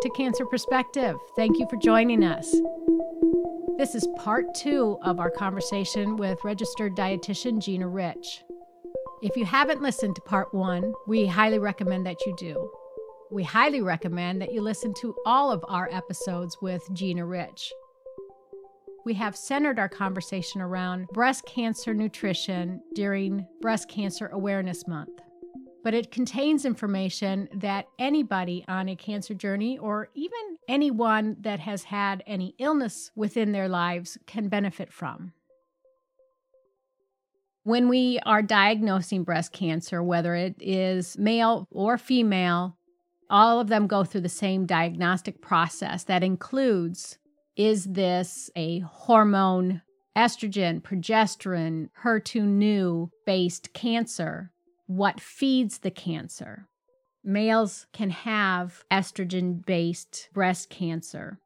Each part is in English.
to Cancer Perspective. Thank you for joining us. This is part two of our conversation with registered dietitian Jeanna Rich. If you haven't listened to part one, we highly recommend that you do. We highly recommend that you listen to all of our episodes with Jeanna Rich. We have centered our conversation around breast cancer nutrition during Breast Cancer Awareness Month but it contains information that anybody on a cancer journey or even anyone that has had any illness within their lives can benefit from. When we are diagnosing breast cancer, whether it is male or female, all of them go through the same diagnostic process that includes is this a hormone, estrogen, progesterone, HER2 neu based cancer? What feeds the cancer. Males can have estrogen based breast cancer.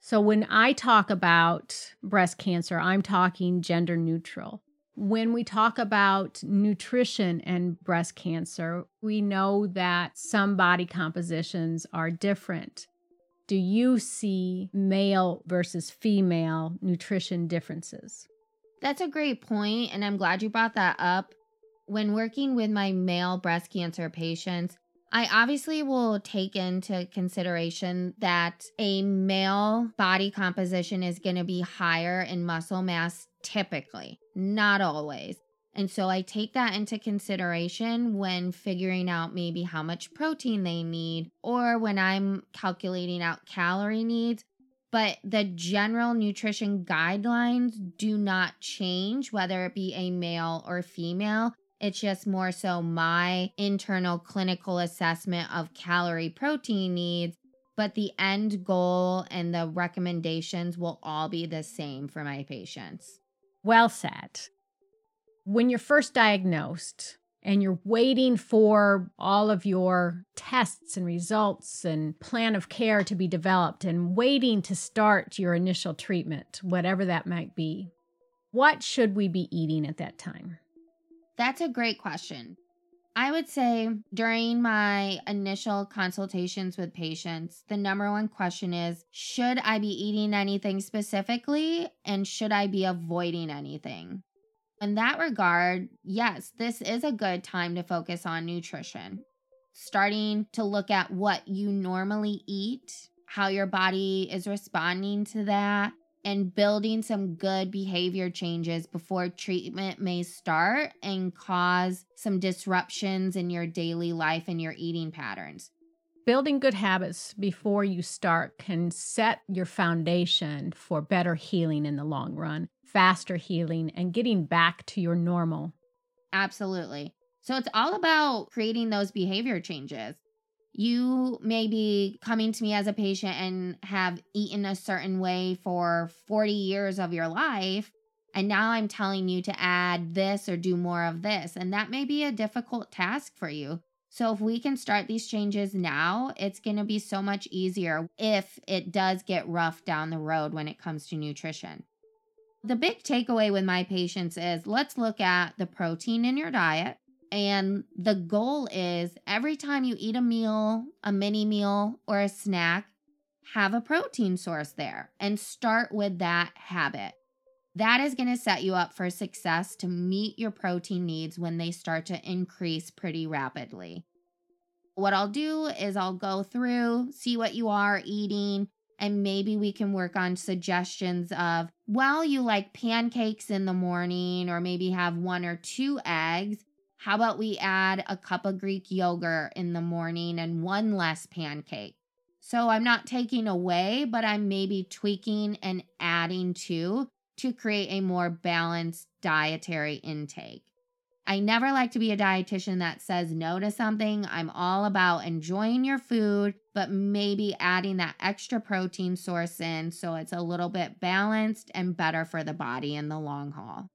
So when I talk about breast cancer, I'm talking gender neutral. When we talk about nutrition and breast cancer, we know that some body compositions are different. Do you see male versus female nutrition differences? That's a great point, and I'm glad you brought that up when working with my male breast cancer patients, I obviously will take into consideration that a male body composition is going to be higher in muscle mass typically, not always. And so I take that into consideration when figuring out maybe how much protein they need or when I'm calculating out calorie needs. But the general nutrition guidelines do not change, whether it be a male or female. It's just more so my internal clinical assessment of calorie protein needs, but the end goal and the recommendations will all be the same for my patients. Well said. When you're first diagnosed, and you're waiting for all of your tests and results and plan of care to be developed and waiting to start your initial treatment, whatever that might be, what should we be eating at that time? That's a great question. I would say during my initial consultations with patients, the number one question is Should I be eating anything specifically? And should I be avoiding anything? In that regard, yes, this is a good time to focus on nutrition. Starting to look at what you normally eat, how your body is responding to that, and building some good behavior changes before treatment may start and cause some disruptions in your daily life and your eating patterns. Building good habits before you start can set your foundation for better healing in the long run, faster healing, and getting back to your normal. Absolutely. So it's all about creating those behavior changes you may be coming to me as a patient and have eaten a certain way for 40 years of your life. And now I'm telling you to add this or do more of this. And that may be a difficult task for you. So, if we can start these changes now, it's going to be so much easier if it does get rough down the road when it comes to nutrition. The big takeaway with my patients is let's look at the protein in your diet and the goal is every time you eat a meal, a mini meal, or a snack, have a protein source there and start with that habit. That is going to set you up for success to meet your protein needs when they start to increase pretty rapidly. What I'll do is I'll go through, see what you are eating, and maybe we can work on suggestions of, well, you like pancakes in the morning, or maybe have one or two eggs. How about we add a cup of Greek yogurt in the morning and one less pancake? So I'm not taking away, but I'm maybe tweaking and adding to to create a more balanced dietary intake. I never like to be a dietitian that says no to something. I'm all about enjoying your food, but maybe adding that extra protein source in so it's a little bit balanced and better for the body in the long haul.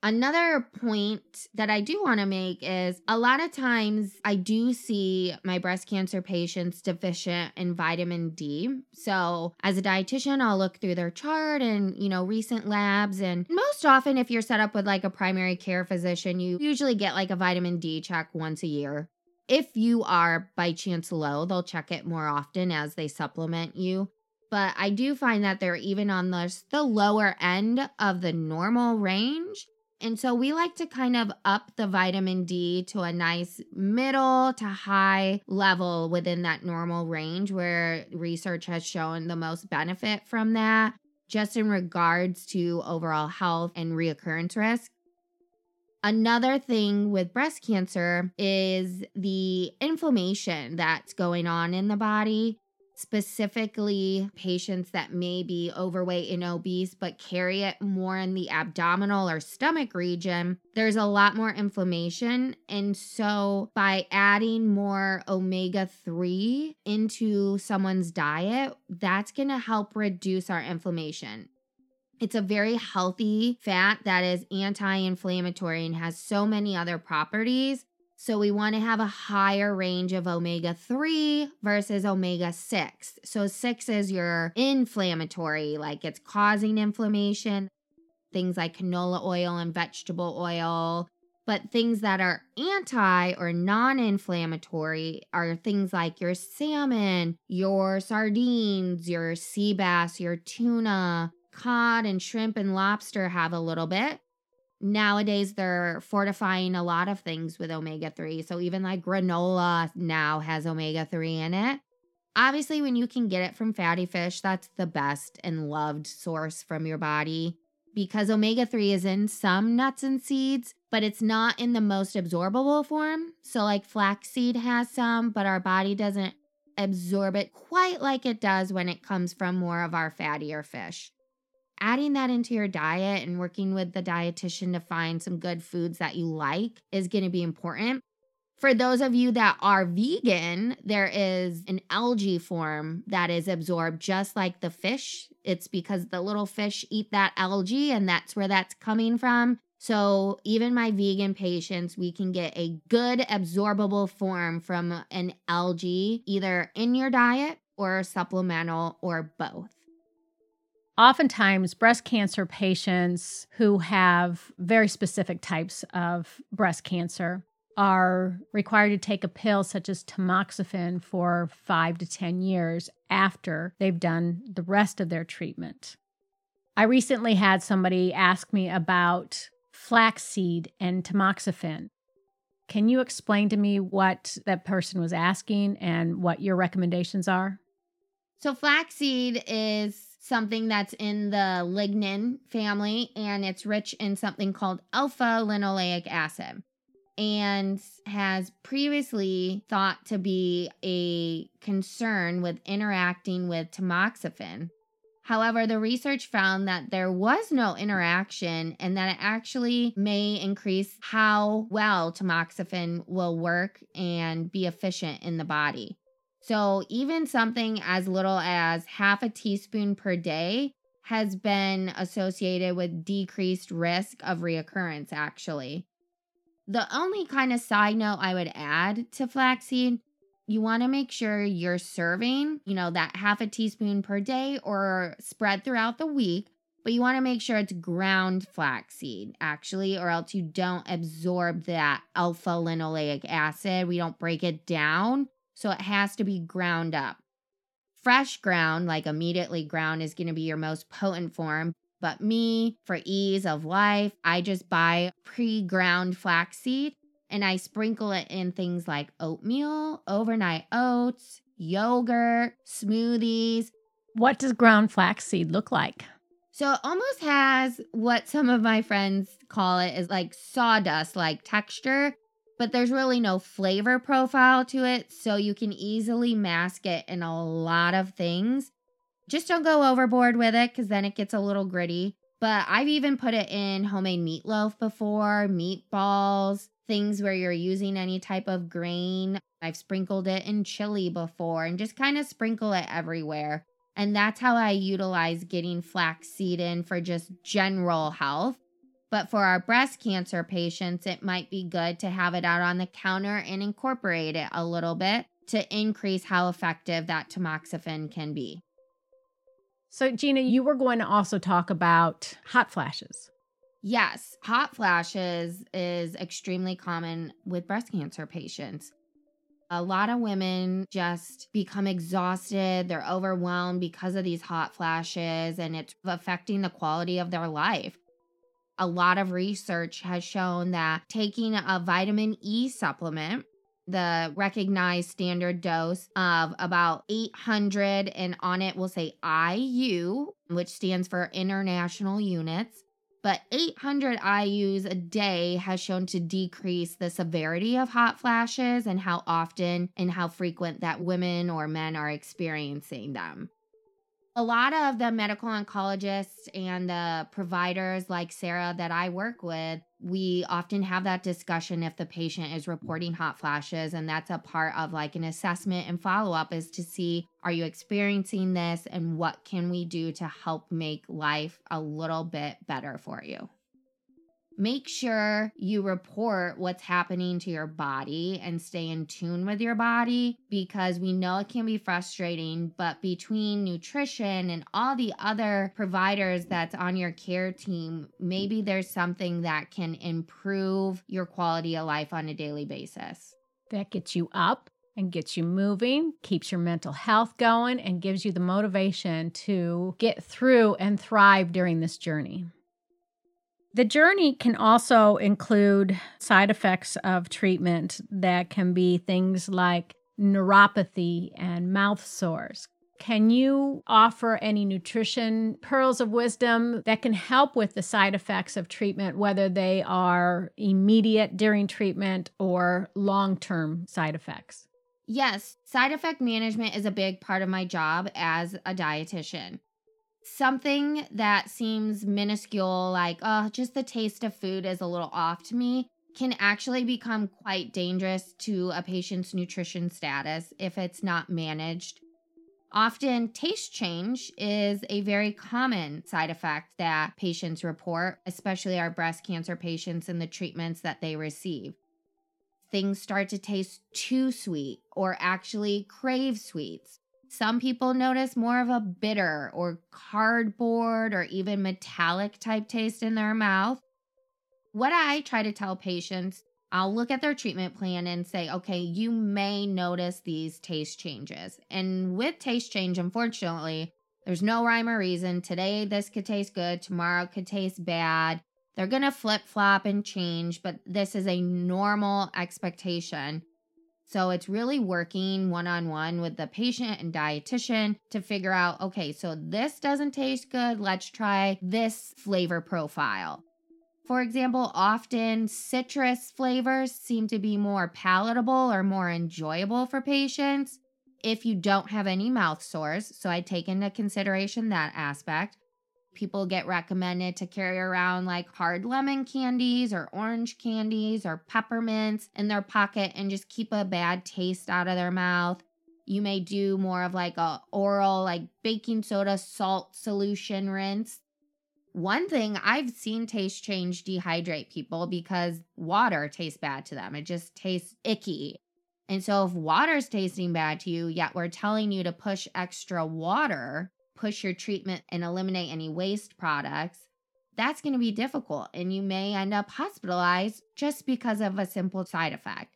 Another point that I do want to make is a lot of times I do see my breast cancer patients deficient in vitamin D. So, as a dietitian, I'll look through their chart and, you know, recent labs. And most often, if you're set up with like a primary care physician, you usually get like a vitamin D check once a year. If you are by chance low, they'll check it more often as they supplement you. But I do find that they're even on the, the lower end of the normal range. And so we like to kind of up the vitamin D to a nice middle to high level within that normal range where research has shown the most benefit from that, just in regards to overall health and reoccurrence risk. Another thing with breast cancer is the inflammation that's going on in the body specifically patients that may be overweight and obese but carry it more in the abdominal or stomach region, there's a lot more inflammation. And so, by adding more omega 3 into someone's diet, that's going to help reduce our inflammation. It's a very healthy fat that is anti inflammatory and has so many other properties so we want to have a higher range of omega 3 versus omega 6. So 6 is your inflammatory, like it's causing inflammation, things like canola oil and vegetable oil. But things that are anti or non inflammatory are things like your salmon, your sardines, your sea bass, your tuna, cod, and shrimp and lobster have a little bit nowadays they're fortifying a lot of things with omega 3. So even like granola now has omega 3 in it. Obviously, when you can get it from fatty fish, that's the best and loved source from your body because omega 3 is in some nuts and seeds, but it's not in the most absorbable form. So, like flaxseed has some, but our body doesn't absorb it quite like it does when it comes from more of our fattier fish adding that into your diet and working with the dietitian to find some good foods that you like is going to be important. For those of you that are vegan, there is an algae form that is absorbed just like the fish. It's because the little fish eat that algae and that's where that's coming from. So, even my vegan patients, we can get a good absorbable form from an algae either in your diet or supplemental or both. Oftentimes, breast cancer patients who have very specific types of breast cancer are required to take a pill such as tamoxifen for five to 10 years after they've done the rest of their treatment. I recently had somebody ask me about flaxseed and tamoxifen. Can you explain to me what that person was asking and what your recommendations are? So, flaxseed is something that's in the lignan family and it's rich in something called alpha linoleic acid and has previously thought to be a concern with interacting with tamoxifen. However, the research found that there was no interaction and that it actually may increase how well tamoxifen will work and be efficient in the body. So, even something as little as half a teaspoon per day has been associated with decreased risk of reoccurrence, actually. The only kind of side note I would add to flaxseed you want to make sure you're serving, you know, that half a teaspoon per day or spread throughout the week, but you want to make sure it's ground flaxseed actually, or else you don't absorb that alpha linoleic acid. We don't break it down so it has to be ground up. Fresh ground, like immediately ground, is going to be your most potent form. But me, for ease of life, I just buy pre ground flaxseed and I sprinkle it in things like oatmeal, overnight oats, yogurt, smoothies. What does ground flaxseed look like? So it almost has what some of my friends call it is like sawdust like texture but there's really no flavor profile to it, so you can easily mask it in a lot of things. Just don't go overboard with it because then it gets a little gritty. But I've even put it in homemade meatloaf before, meatballs, things where you're using any type of grain. I've sprinkled it in chili before and just kind of sprinkle it everywhere. And that's how I utilize getting flaxseed in for just general health. But for our breast cancer patients, it might be good to have it out on the counter and incorporate it a little bit to increase how effective that tamoxifen can be. So, Jeanna, you were going to also talk about hot flashes. Yes, hot flashes is extremely common with breast cancer patients. A lot of women just become exhausted. They're overwhelmed because of these hot flashes, and it's affecting the quality of their life. A lot of research has shown that taking a vitamin E supplement, the recognized standard dose of about 800, and on it will say IU, which stands for international units but 800 IUs a day has shown to decrease the severity of hot flashes and how often and how frequent that women or men are experiencing them a lot of the medical oncologists and the providers like Sarah that I work with, we often have that discussion if the patient is reporting hot flashes. And that's a part of like an assessment and follow up is to see are you experiencing this and what can we do to help make life a little bit better for you make sure you report what's happening to your body and stay in tune with your body because we know it can be frustrating. But between nutrition and all the other providers that's on your care team, maybe there's something that can improve your quality of life on a daily basis. That gets you up and gets you moving, keeps your mental health going, and gives you the motivation to get through and thrive during this journey. The journey can also include side effects of treatment that can be things like neuropathy and mouth sores. Can you offer any nutrition pearls of wisdom that can help with the side effects of treatment, whether they are immediate during treatment or long term side effects? Yes, side effect management is a big part of my job as a dietitian something that seems minuscule, like, oh, just the taste of food is a little off to me, can actually become quite dangerous to a patient's nutrition status if it's not managed. Often, taste change is a very common side effect that patients report, especially our breast cancer patients and the treatments that they receive. Things start to taste too sweet or actually crave sweets. Some people notice more of a bitter or cardboard or even metallic type taste in their mouth. What I try to tell patients, I'll look at their treatment plan and say, okay, you may notice these taste changes. And with taste change, unfortunately, there's no rhyme or reason. Today, this could taste good, tomorrow, could taste bad. They're going to flip flop and change, but this is a normal expectation. So it's really working one on one with the patient and dietitian to figure out okay, so this doesn't taste good. Let's try this flavor profile. For example, often citrus flavors seem to be more palatable or more enjoyable for patients if you don't have any mouth sores. So I take into consideration that aspect people get recommended to carry around like hard lemon candies or orange candies or peppermints in their pocket and just keep a bad taste out of their mouth. You may do more of like a oral like baking soda salt solution rinse. One thing I've seen taste change dehydrate people because water tastes bad to them. It just tastes icky. And so if water's tasting bad to you, yet we're telling you to push extra water, push your treatment and eliminate any waste products, that's going to be difficult and you may end up hospitalized just because of a simple side effect.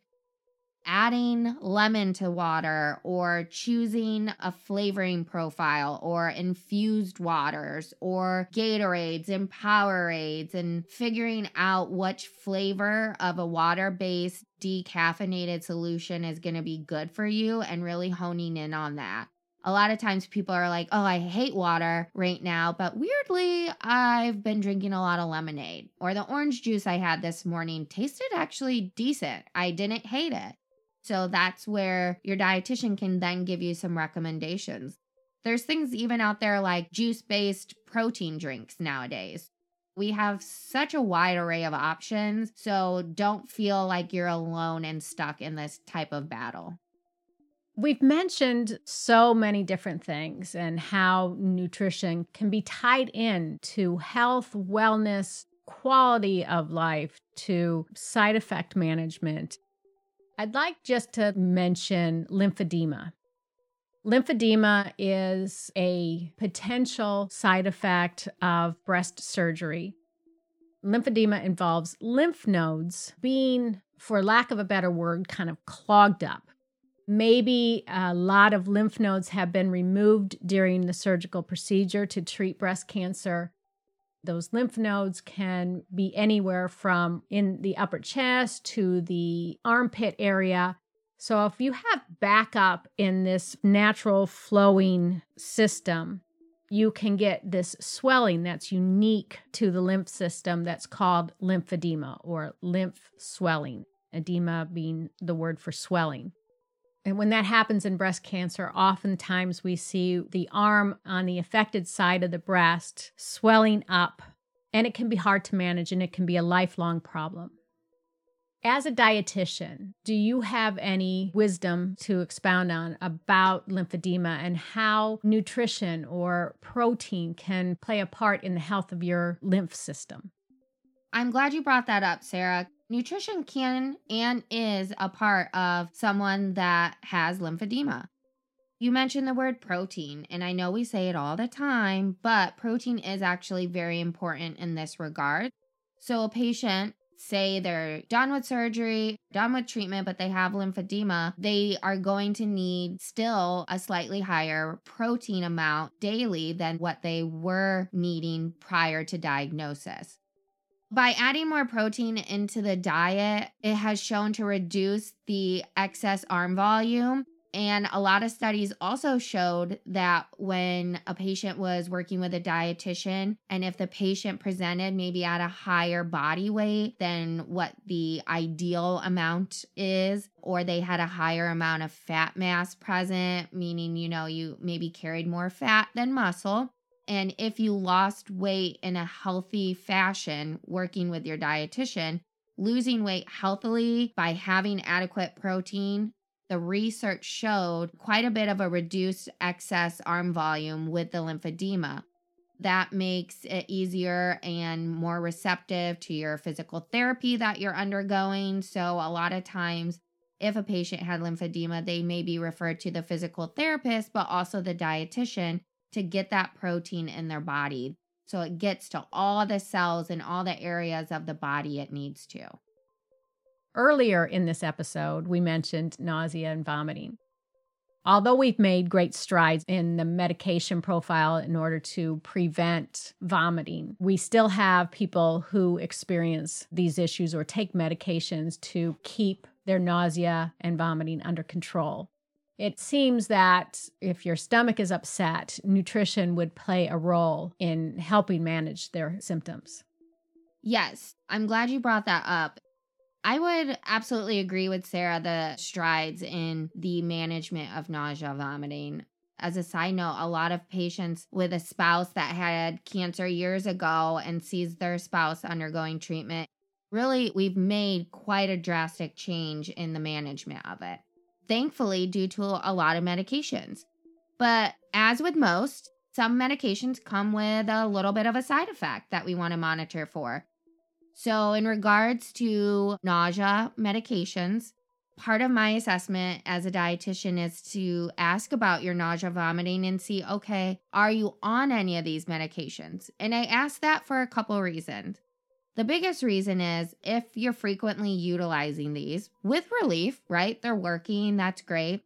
Adding lemon to water or choosing a flavoring profile or infused waters or Gatorades and Powerades and figuring out which flavor of a water based decaffeinated solution is going to be good for you and really honing in on that a lot of times people are like, oh, I hate water right now. But weirdly, I've been drinking a lot of lemonade. Or the orange juice I had this morning tasted actually decent. I didn't hate it. So that's where your dietitian can then give you some recommendations. There's things even out there like juice based protein drinks nowadays. We have such a wide array of options, so don't feel like you're alone and stuck in this type of battle. We've mentioned so many different things and how nutrition can be tied in to health, wellness, quality of life, to side effect management. I'd like just to mention lymphedema. Lymphedema is a potential side effect of breast surgery. Lymphedema involves lymph nodes being, for lack of a better word, kind of clogged up Maybe a lot of lymph nodes have been removed during the surgical procedure to treat breast cancer. Those lymph nodes can be anywhere from in the upper chest to the armpit area. So, if you have backup in this natural flowing system, you can get this swelling that's unique to the lymph system that's called lymphedema or lymph swelling, edema being the word for swelling. And when that happens in breast cancer, oftentimes we see the arm on the affected side of the breast swelling up, and it can be hard to manage and it can be a lifelong problem. As a dietitian, do you have any wisdom to expound on about lymphedema and how nutrition or protein can play a part in the health of your lymph system? I'm glad you brought that up, Sarah nutrition can and is a part of someone that has lymphedema. You mentioned the word protein, and I know we say it all the time, but protein is actually very important in this regard. So, a patient, say they're done with surgery, done with treatment, but they have lymphedema, they are going to need still a slightly higher protein amount daily than what they were needing prior to diagnosis. By adding more protein into the diet, it has shown to reduce the excess arm volume. And a lot of studies also showed that when a patient was working with a dietitian, and if the patient presented maybe at a higher body weight than what the ideal amount is, or they had a higher amount of fat mass present, meaning, you know, you maybe carried more fat than muscle, and if you lost weight in a healthy fashion working with your dietitian, losing weight healthily by having adequate protein, the research showed quite a bit of a reduced excess arm volume with the lymphedema. That makes it easier and more receptive to your physical therapy that you're undergoing. So, a lot of times, if a patient had lymphedema, they may be referred to the physical therapist, but also the dietitian to get that protein in their body so it gets to all the cells and all the areas of the body it needs to. Earlier in this episode, we mentioned nausea and vomiting. Although we've made great strides in the medication profile in order to prevent vomiting, we still have people who experience these issues or take medications to keep their nausea and vomiting under control. It seems that if your stomach is upset, nutrition would play a role in helping manage their symptoms. Yes, I'm glad you brought that up. I would absolutely agree with Sarah the strides in the management of nausea vomiting. As a side note, a lot of patients with a spouse that had cancer years ago and sees their spouse undergoing treatment, really, we've made quite a drastic change in the management of it thankfully, due to a lot of medications. But as with most, some medications come with a little bit of a side effect that we want to monitor for. So, in regards to nausea medications, part of my assessment as a dietitian is to ask about your nausea vomiting and see okay, are you on any of these medications? And I ask that for a couple reasons. The biggest reason is if you're frequently utilizing these with relief, right? They're working, that's great.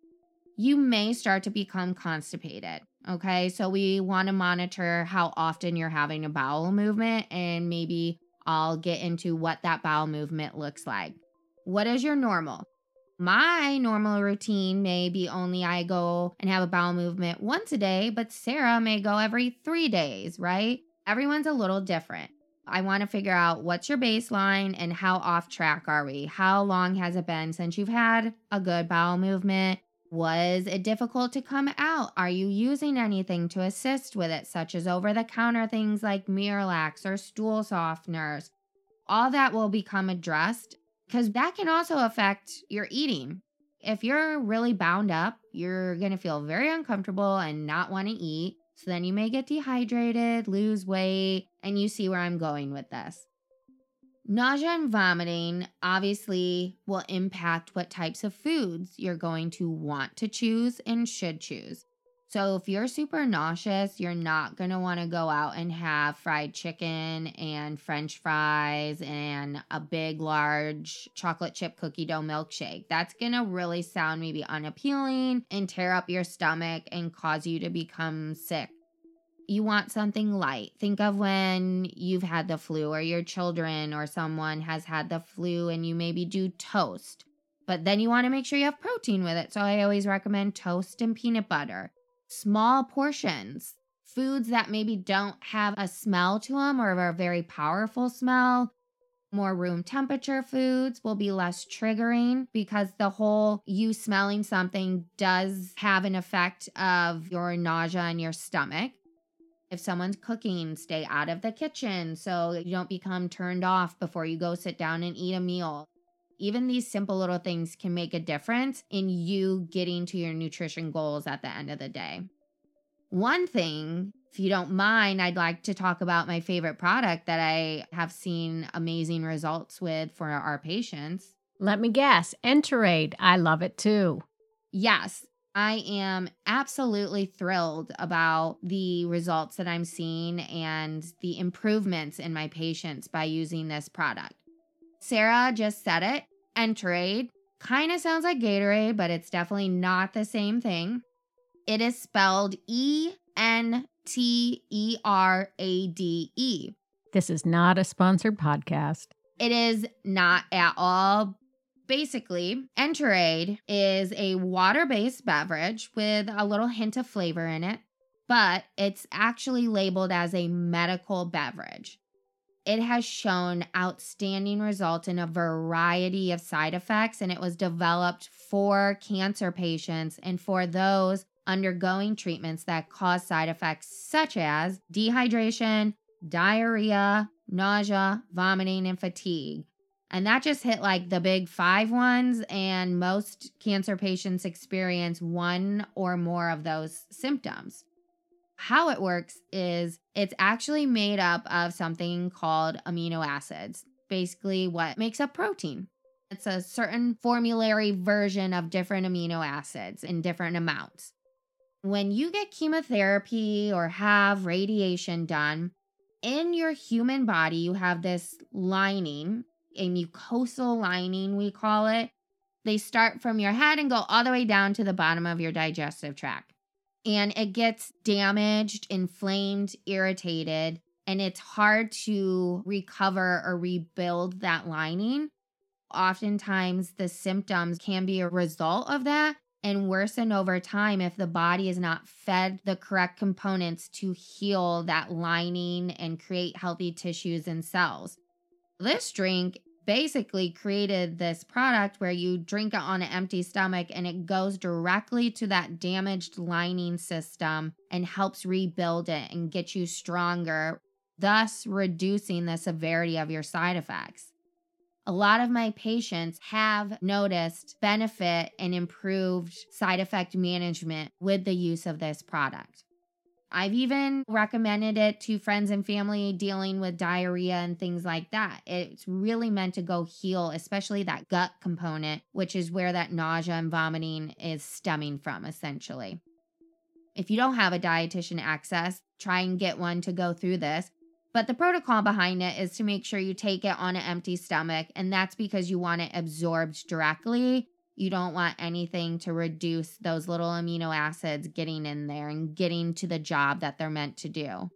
You may start to become constipated. Okay, so we want to monitor how often you're having a bowel movement, and maybe I'll get into what that bowel movement looks like. What is your normal? My normal routine may be only I go and have a bowel movement once a day, but Sarah may go every three days, right? Everyone's a little different. I want to figure out what's your baseline and how off track are we? How long has it been since you've had a good bowel movement? Was it difficult to come out? Are you using anything to assist with it, such as over the counter things like Miralax or stool softeners? All that will become addressed because that can also affect your eating. If you're really bound up, you're going to feel very uncomfortable and not want to eat. So then you may get dehydrated, lose weight, and you see where I'm going with this. Nausea and vomiting obviously will impact what types of foods you're going to want to choose and should choose. So if you're super nauseous, you're not going to want to go out and have fried chicken and french fries and a big large chocolate chip cookie dough milkshake. That's going to really sound maybe unappealing and tear up your stomach and cause you to become sick. You want something light. Think of when you've had the flu or your children or someone has had the flu and you maybe do toast. But then you want to make sure you have protein with it. So I always recommend toast and peanut butter small portions, foods that maybe don't have a smell to them or a very powerful smell. More room temperature foods will be less triggering because the whole you smelling something does have an effect of your nausea in your stomach. If someone's cooking, stay out of the kitchen so you don't become turned off before you go sit down and eat a meal. Even these simple little things can make a difference in you getting to your nutrition goals at the end of the day. One thing, if you don't mind, I'd like to talk about my favorite product that I have seen amazing results with for our patients. Let me guess, Enterade. I love it too. Yes, I am absolutely thrilled about the results that I'm seeing and the improvements in my patients by using this product. Sarah just said it. Enterade kind of sounds like Gatorade, but it's definitely not the same thing. It is spelled E N T E R A D E. This is not a sponsored podcast. It is not at all. Basically, Enterade is a water based beverage with a little hint of flavor in it, but it's actually labeled as a medical beverage. It has shown outstanding results in a variety of side effects, and it was developed for cancer patients and for those undergoing treatments that cause side effects such as dehydration, diarrhea, nausea, vomiting, and fatigue. And that just hit like the big five ones, and most cancer patients experience one or more of those symptoms how it works is it's actually made up of something called amino acids, basically, what makes up protein. It's a certain formulary version of different amino acids in different amounts. When you get chemotherapy or have radiation done, in your human body, you have this lining, a mucosal lining, we call it. They start from your head and go all the way down to the bottom of your digestive tract and it gets damaged, inflamed, irritated, and it's hard to recover or rebuild that lining. Oftentimes, the symptoms can be a result of that and worsen over time if the body is not fed the correct components to heal that lining and create healthy tissues and cells. This drink basically created this product where you drink it on an empty stomach and it goes directly to that damaged lining system and helps rebuild it and get you stronger, thus reducing the severity of your side effects. A lot of my patients have noticed benefit and improved side effect management with the use of this product. I've even recommended it to friends and family dealing with diarrhea and things like that. It's really meant to go heal, especially that gut component, which is where that nausea and vomiting is stemming from, essentially. If you don't have a dietitian access, try and get one to go through this. But the protocol behind it is to make sure you take it on an empty stomach, and that's because you want it absorbed directly you don't want anything to reduce those little amino acids getting in there and getting to the job that they're meant to do.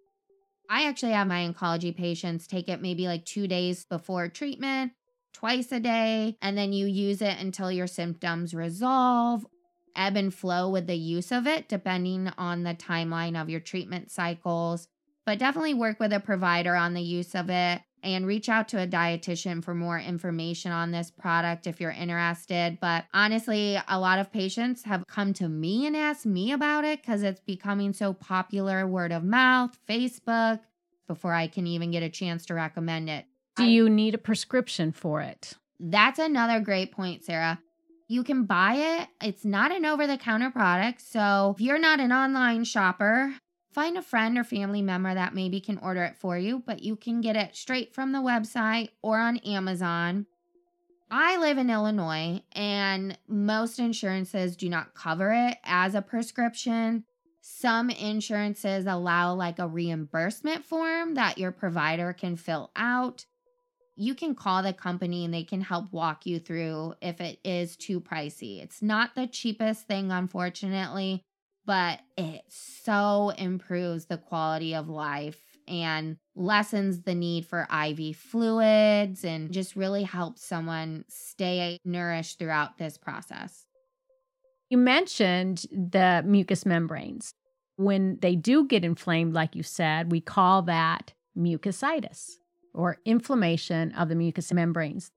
I actually have my oncology patients take it maybe like two days before treatment, twice a day, and then you use it until your symptoms resolve, ebb and flow with the use of it, depending on the timeline of your treatment cycles. But definitely work with a provider on the use of it and reach out to a dietitian for more information on this product if you're interested. But honestly, a lot of patients have come to me and asked me about it because it's becoming so popular word of mouth, Facebook, before I can even get a chance to recommend it. Do you need a prescription for it? That's another great point, Sarah. You can buy it. It's not an over the counter product. So if you're not an online shopper, Find a friend or family member that maybe can order it for you, but you can get it straight from the website or on Amazon. I live in Illinois and most insurances do not cover it as a prescription. Some insurances allow like a reimbursement form that your provider can fill out. You can call the company and they can help walk you through if it is too pricey. It's not the cheapest thing, unfortunately, but it so improves the quality of life and lessens the need for IV fluids and just really helps someone stay nourished throughout this process. You mentioned the mucous membranes. When they do get inflamed, like you said, we call that mucositis or inflammation of the mucous membranes.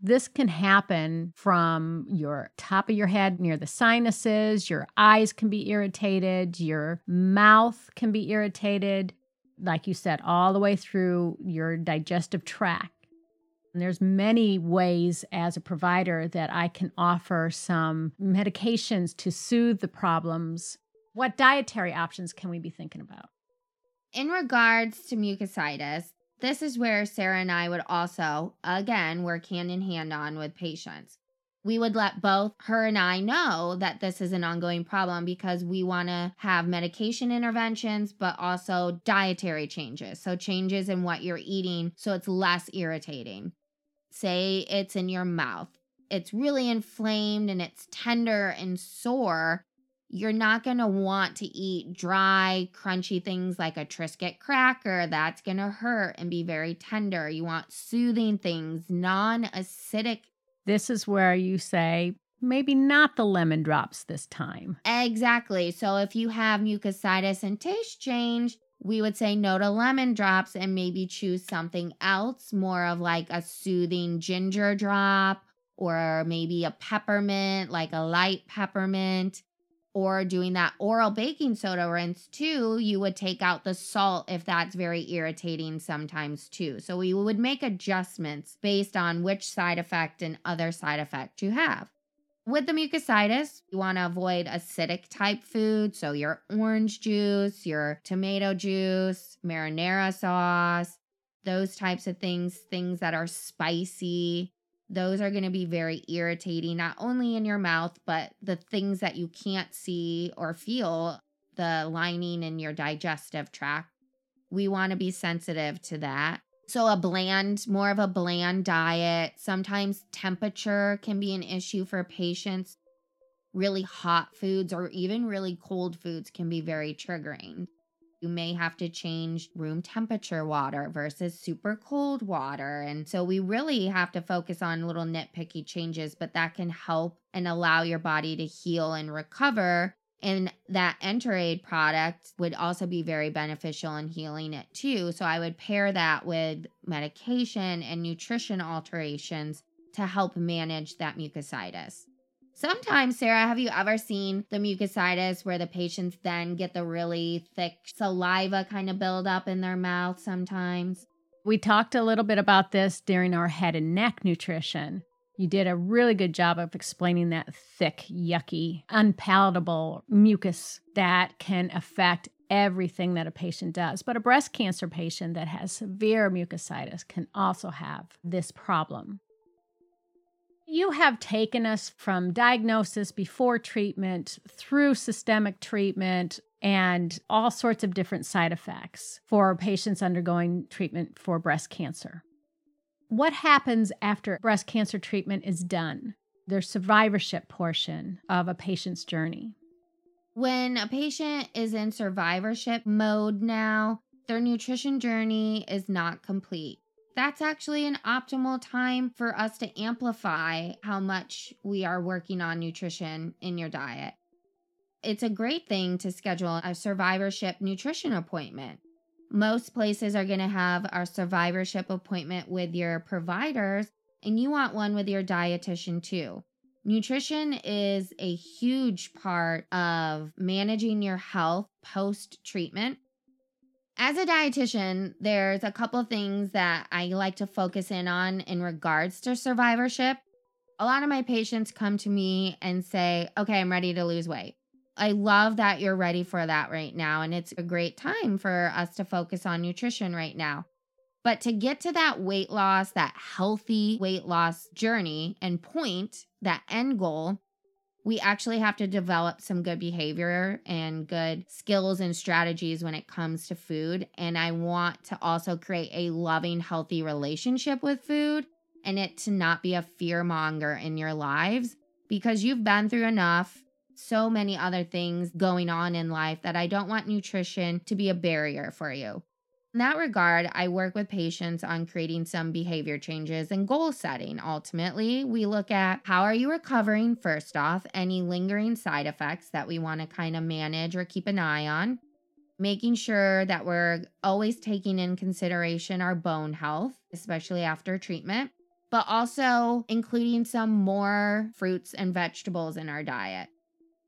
This can happen from your top of your head near the sinuses, your eyes can be irritated, your mouth can be irritated, like you said, all the way through your digestive tract. And there's many ways as a provider that I can offer some medications to soothe the problems. What dietary options can we be thinking about? In regards to mucositis, this is where Sarah and I would also, again, work hand in hand on with patients we would let both her and I know that this is an ongoing problem because we want to have medication interventions, but also dietary changes. So, changes in what you're eating so it's less irritating. Say it's in your mouth, it's really inflamed and it's tender and sore. You're not going to want to eat dry, crunchy things like a Triscuit cracker. That's going to hurt and be very tender. You want soothing things, non acidic this is where you say, maybe not the lemon drops this time. Exactly. So if you have mucositis and taste change, we would say no to lemon drops and maybe choose something else, more of like a soothing ginger drop or maybe a peppermint, like a light peppermint or doing that oral baking soda rinse too, you would take out the salt if that's very irritating sometimes too. So we would make adjustments based on which side effect and other side effect you have. With the mucositis, you want to avoid acidic type food. So your orange juice, your tomato juice, marinara sauce, those types of things, things that are spicy, those are going to be very irritating, not only in your mouth, but the things that you can't see or feel, the lining in your digestive tract. We want to be sensitive to that. So, a bland, more of a bland diet. Sometimes temperature can be an issue for patients. Really hot foods or even really cold foods can be very triggering. You may have to change room temperature water versus super cold water. And so we really have to focus on little nitpicky changes, but that can help and allow your body to heal and recover. And that Enterade product would also be very beneficial in healing it too. So I would pair that with medication and nutrition alterations to help manage that mucositis. Sometimes, Sarah, have you ever seen the mucositis where the patients then get the really thick saliva kind of build up in their mouth sometimes? We talked a little bit about this during our head and neck nutrition. You did a really good job of explaining that thick, yucky, unpalatable mucus that can affect everything that a patient does. But a breast cancer patient that has severe mucositis can also have this problem. You have taken us from diagnosis before treatment through systemic treatment and all sorts of different side effects for patients undergoing treatment for breast cancer. What happens after breast cancer treatment is done? Their survivorship portion of a patient's journey. When a patient is in survivorship mode now, their nutrition journey is not complete that's actually an optimal time for us to amplify how much we are working on nutrition in your diet. It's a great thing to schedule a survivorship nutrition appointment. Most places are going to have a survivorship appointment with your providers, and you want one with your dietitian too. Nutrition is a huge part of managing your health post treatment as a dietitian, there's a couple things that I like to focus in on in regards to survivorship. A lot of my patients come to me and say, Okay, I'm ready to lose weight. I love that you're ready for that right now. And it's a great time for us to focus on nutrition right now. But to get to that weight loss, that healthy weight loss journey and point, that end goal, we actually have to develop some good behavior and good skills and strategies when it comes to food. And I want to also create a loving, healthy relationship with food and it to not be a fear monger in your lives because you've been through enough, so many other things going on in life that I don't want nutrition to be a barrier for you. In that regard, I work with patients on creating some behavior changes and goal setting. Ultimately, we look at how are you recovering first off, any lingering side effects that we want to kind of manage or keep an eye on, making sure that we're always taking in consideration our bone health, especially after treatment, but also including some more fruits and vegetables in our diet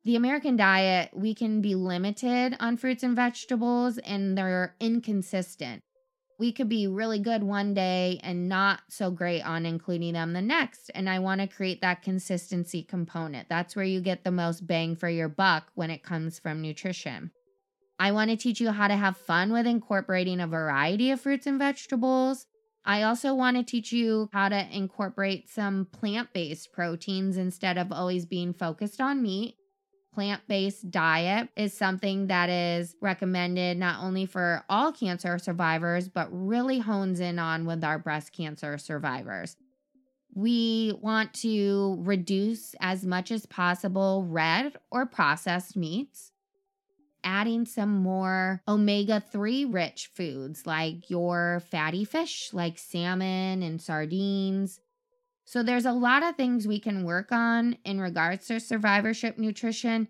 the American diet, we can be limited on fruits and vegetables and they're inconsistent. We could be really good one day and not so great on including them the next. And I want to create that consistency component. That's where you get the most bang for your buck when it comes from nutrition. I want to teach you how to have fun with incorporating a variety of fruits and vegetables. I also want to teach you how to incorporate some plant based proteins instead of always being focused on meat plant based diet is something that is recommended not only for all cancer survivors, but really hones in on with our breast cancer survivors. We want to reduce as much as possible red or processed meats, adding some more omega 3 rich foods like your fatty fish, like salmon and sardines, so there's a lot of things we can work on in regards to survivorship nutrition.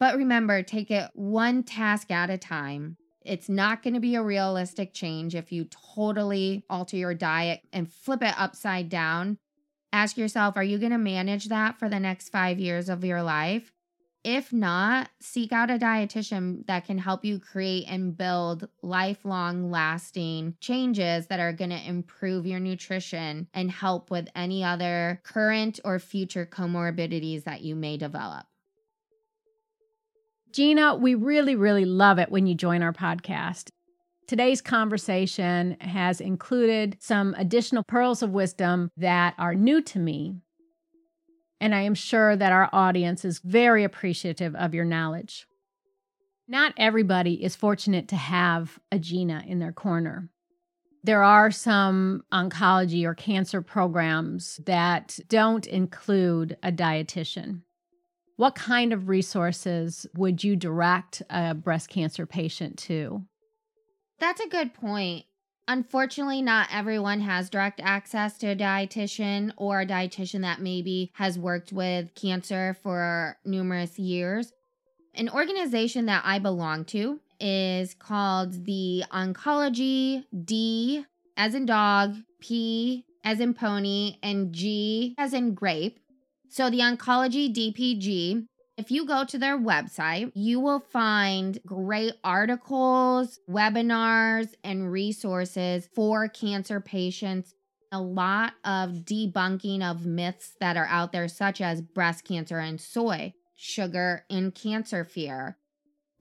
But remember, take it one task at a time. It's not going to be a realistic change if you totally alter your diet and flip it upside down. Ask yourself, are you going to manage that for the next five years of your life? If not, seek out a dietitian that can help you create and build lifelong lasting changes that are going to improve your nutrition and help with any other current or future comorbidities that you may develop. Jeanna, we really, really love it when you join our podcast. Today's conversation has included some additional pearls of wisdom that are new to me and I am sure that our audience is very appreciative of your knowledge. Not everybody is fortunate to have a Jeanna in their corner. There are some oncology or cancer programs that don't include a dietitian. What kind of resources would you direct a breast cancer patient to? That's a good point. Unfortunately, not everyone has direct access to a dietitian or a dietitian that maybe has worked with cancer for numerous years. An organization that I belong to is called the Oncology D as in dog, P as in pony, and G as in grape. So the Oncology DPG if you go to their website, you will find great articles, webinars, and resources for cancer patients. A lot of debunking of myths that are out there, such as breast cancer and soy, sugar, and cancer fear.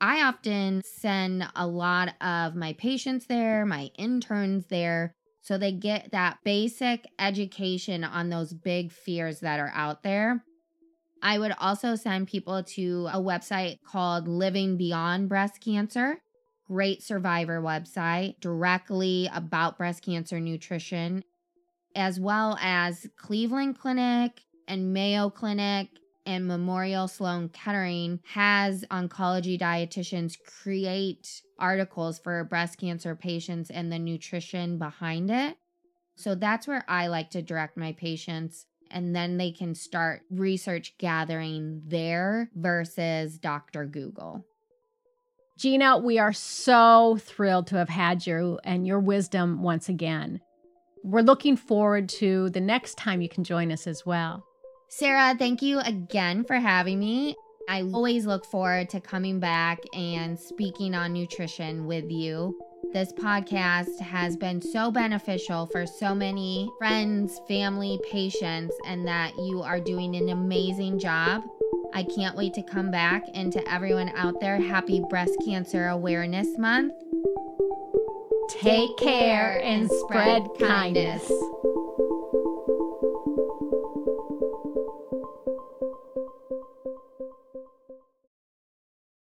I often send a lot of my patients there, my interns there, so they get that basic education on those big fears that are out there. I would also send people to a website called Living Beyond Breast Cancer. Great survivor website directly about breast cancer nutrition, as well as Cleveland Clinic and Mayo Clinic and Memorial Sloan Kettering has oncology dietitians create articles for breast cancer patients and the nutrition behind it. So that's where I like to direct my patients and then they can start research gathering there versus Dr. Google. Jeanna, we are so thrilled to have had you and your wisdom once again. We're looking forward to the next time you can join us as well. Sarah, thank you again for having me. I always look forward to coming back and speaking on nutrition with you. This podcast has been so beneficial for so many friends, family, patients, and that you are doing an amazing job. I can't wait to come back. And to everyone out there, happy Breast Cancer Awareness Month. Take care and spread kindness.